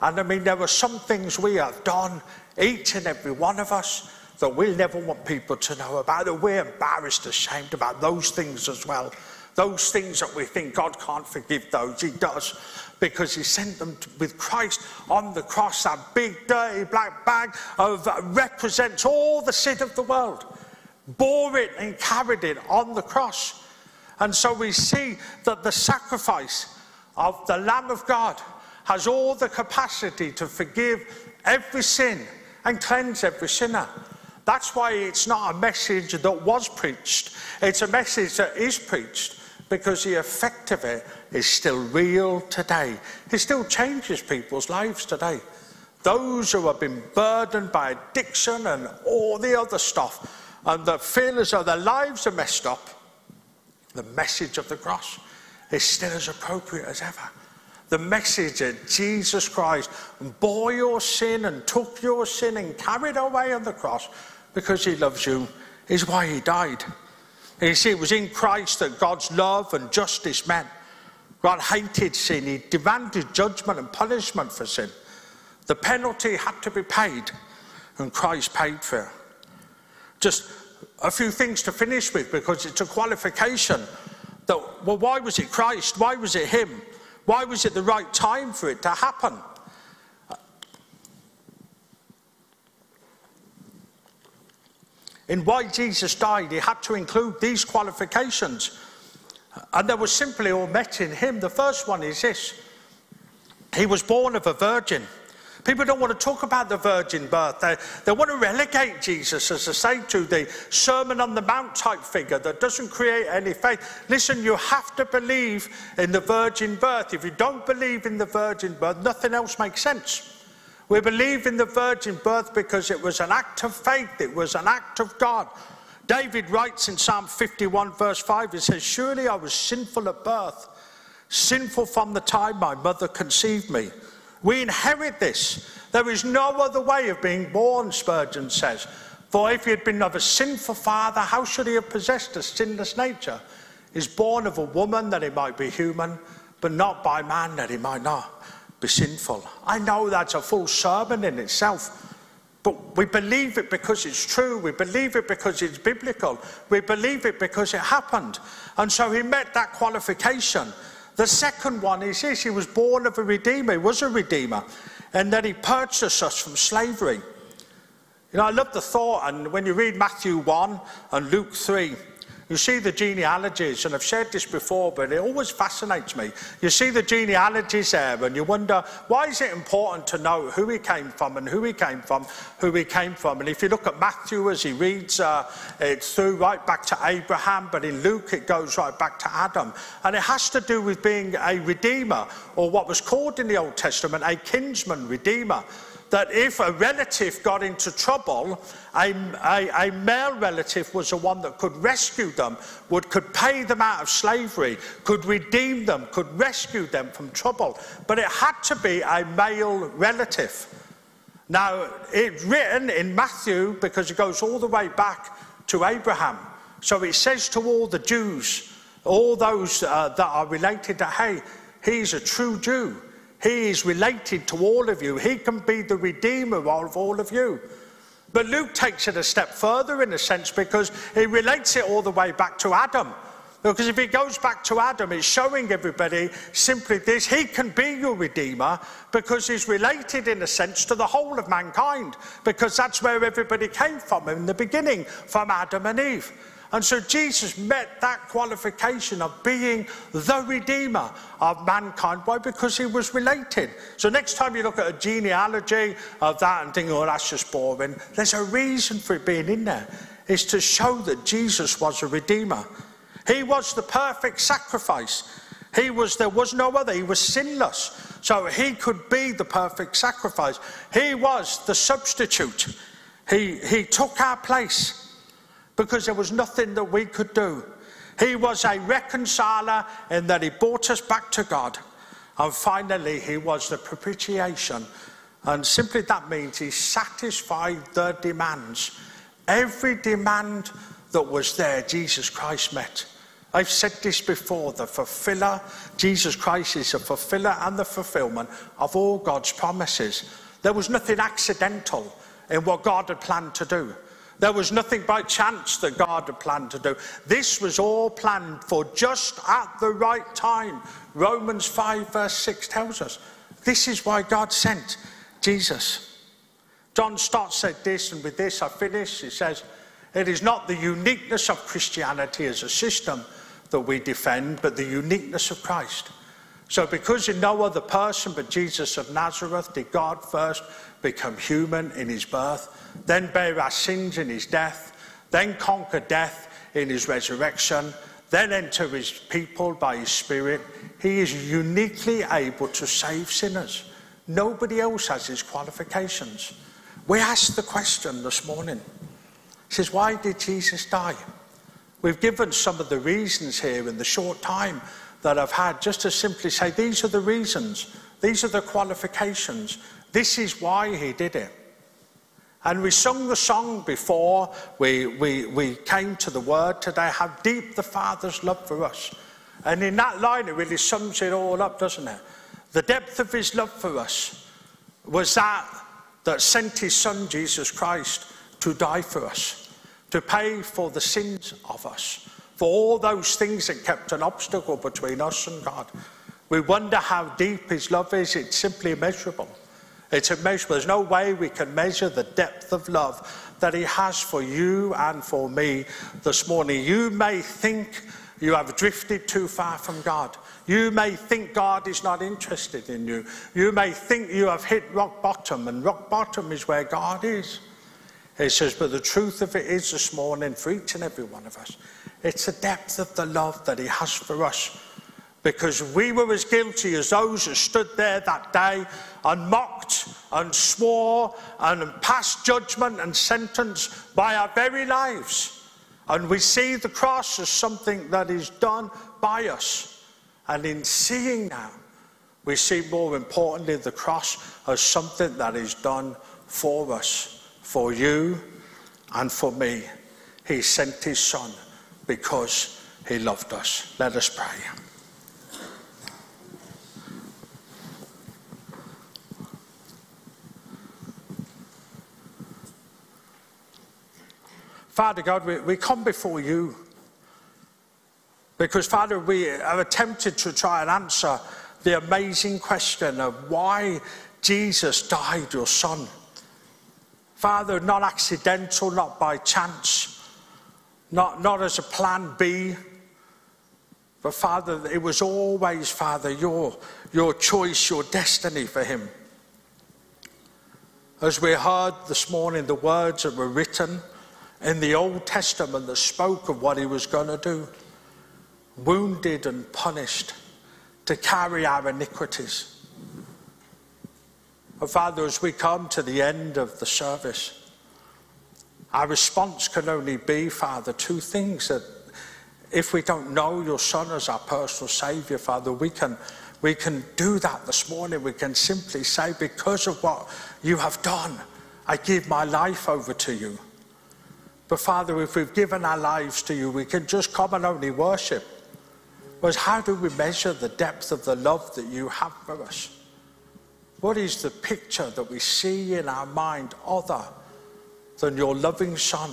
And I mean, there are some things we have done, each and every one of us, that we'll never want people to know about, that we're embarrassed, ashamed about those things as well Those things that we think God can't forgive those, He does. Because He sent them to, with Christ on the cross. That big, dirty black bag of, uh, represents all the sin of the world. Bore it and carried it on the cross. And so we see that the sacrifice of the Lamb of God has all the capacity to forgive every sin and cleanse every sinner. That's why it's not a message that was preached, it's a message that is preached because the effect of it is still real today. It still changes people's lives today. Those who have been burdened by addiction and all the other stuff and that feel as though their lives are messed up, the message of the cross is still as appropriate as ever. The message that Jesus Christ bore your sin and took your sin and carried away on the cross because he loves you is why he died. And you see, it was in Christ that God's love and justice met. God hated sin. He demanded judgment and punishment for sin. The penalty had to be paid, and Christ paid for it. Just a few things to finish with because it's a qualification that, well, why was it Christ? Why was it Him? Why was it the right time for it to happen? In why Jesus died, he had to include these qualifications. And they were simply all met in him. The first one is this He was born of a virgin. People don't want to talk about the virgin birth. They, they want to relegate Jesus, as I say, to the Sermon on the Mount type figure that doesn't create any faith. Listen, you have to believe in the virgin birth. If you don't believe in the virgin birth, nothing else makes sense. We believe in the virgin birth because it was an act of faith, it was an act of God. David writes in Psalm 51, verse 5, he says, Surely I was sinful at birth, sinful from the time my mother conceived me. We inherit this. There is no other way of being born, Spurgeon says. For if he had been of a sinful father, how should he have possessed a sinless nature? He's born of a woman that he might be human, but not by man that he might not be sinful. I know that's a full sermon in itself, but we believe it because it's true. We believe it because it's biblical. We believe it because it happened. And so he met that qualification. The second one is this he was born of a redeemer, he was a redeemer, and then he purchased us from slavery. You know, I love the thought, and when you read Matthew 1 and Luke 3, you see the genealogies, and I've said this before, but it always fascinates me. You see the genealogies there, and you wonder why is it important to know who he came from and who he came from, who he came from. And if you look at Matthew as he reads uh, it through right back to Abraham, but in Luke it goes right back to Adam. And it has to do with being a redeemer, or what was called in the Old Testament a kinsman redeemer that if a relative got into trouble, a, a, a, male relative was the one that could rescue them, would, could pay them out of slavery, could redeem them, could rescue them from trouble. But it had to be a male relative. Now, it's written in Matthew because it goes all the way back to Abraham. So it says to all the Jews, all those uh, that are related to, hey, he's a true Jew. He is related to all of you. He can be the redeemer of all of you. But Luke takes it a step further in a sense because he relates it all the way back to Adam. Because if he goes back to Adam, it's showing everybody simply this he can be your redeemer because he's related in a sense to the whole of mankind, because that's where everybody came from in the beginning, from Adam and Eve. And so Jesus met that qualification of being the Redeemer of mankind. Why? Because he was related. So next time you look at a genealogy of that and think, oh, that's just boring, there's a reason for it being in there. It's to show that Jesus was a Redeemer. He was the perfect sacrifice. He was, there was no other. He was sinless. So he could be the perfect sacrifice. He was the substitute. He, he took our place because there was nothing that we could do. He was a reconciler in that he brought us back to God. And finally, he was the propitiation. And simply that means he satisfied the demands. Every demand that was there, Jesus Christ met. I've said this before the fulfiller, Jesus Christ is the fulfiller and the fulfillment of all God's promises. There was nothing accidental in what God had planned to do. There was nothing by chance that God had planned to do. This was all planned for just at the right time. Romans 5, verse 6 tells us. This is why God sent Jesus. John Stott said this, and with this I finish. He says, It is not the uniqueness of Christianity as a system that we defend, but the uniqueness of Christ. So, because in no other person but Jesus of Nazareth did God first become human in his birth, then bear our sins in his death, then conquer death in his resurrection, then enter his people by his Spirit, he is uniquely able to save sinners. Nobody else has his qualifications. We asked the question this morning. He says, Why did Jesus die? We've given some of the reasons here in the short time that I've had just to simply say, These are the reasons, these are the qualifications, this is why he did it. And we sung the song before we, we, we came to the word today, How Deep the Father's Love for Us. And in that line, it really sums it all up, doesn't it? The depth of his love for us was that that sent his son, Jesus Christ, to die for us, to pay for the sins of us, for all those things that kept an obstacle between us and God. We wonder how deep his love is. It's simply immeasurable. It's immeasurable. There's no way we can measure the depth of love that He has for you and for me this morning. You may think you have drifted too far from God. You may think God is not interested in you. You may think you have hit rock bottom, and rock bottom is where God is. He says, but the truth of it is this morning for each and every one of us, it's the depth of the love that He has for us because we were as guilty as those who stood there that day and mocked and swore and passed judgment and sentence by our very lives. And we see the cross as something that is done by us. And in seeing that, we see more importantly the cross as something that is done for us, for you and for me. He sent his son because he loved us. Let us pray. Father God, we, we come before you because, Father, we have attempted to try and answer the amazing question of why Jesus died, your Son. Father, not accidental, not by chance, not, not as a plan B, but Father, it was always, Father, your, your choice, your destiny for him. As we heard this morning, the words that were written, in the Old Testament that spoke of what he was going to do wounded and punished to carry our iniquities. Father, as we come to the end of the service, our response can only be, Father, two things that if we don't know your Son as our personal Saviour, Father, we can, we can do that this morning. We can simply say, because of what you have done, I give my life over to you. But Father, if we've given our lives to you, we can just come and only worship. But how do we measure the depth of the love that you have for us? What is the picture that we see in our mind other than your loving Son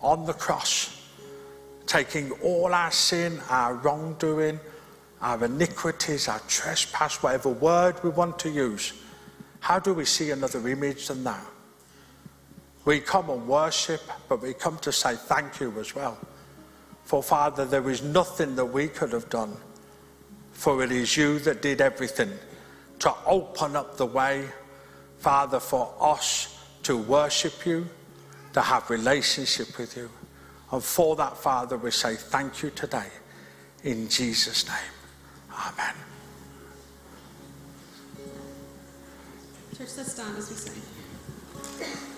on the cross, taking all our sin, our wrongdoing, our iniquities, our trespass, whatever word we want to use? How do we see another image than that? We come and worship, but we come to say thank you as well. For Father, there is nothing that we could have done, for it is you that did everything to open up the way, Father, for us to worship you, to have relationship with you. And for that, Father, we say thank you today. In Jesus' name. Amen. Church, let's stand as we sing.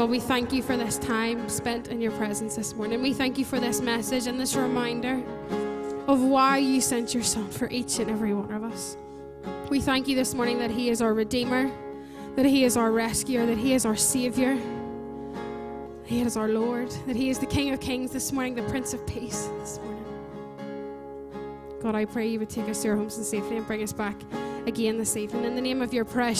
God, we thank you for this time spent in your presence this morning. We thank you for this message and this reminder of why you sent your Son for each and every one of us. We thank you this morning that He is our Redeemer, that He is our rescuer, that He is our Savior, He is our Lord, that He is the King of Kings this morning, the Prince of Peace this morning. God, I pray you would take us to our homes in safety and bring us back again this evening. In the name of your precious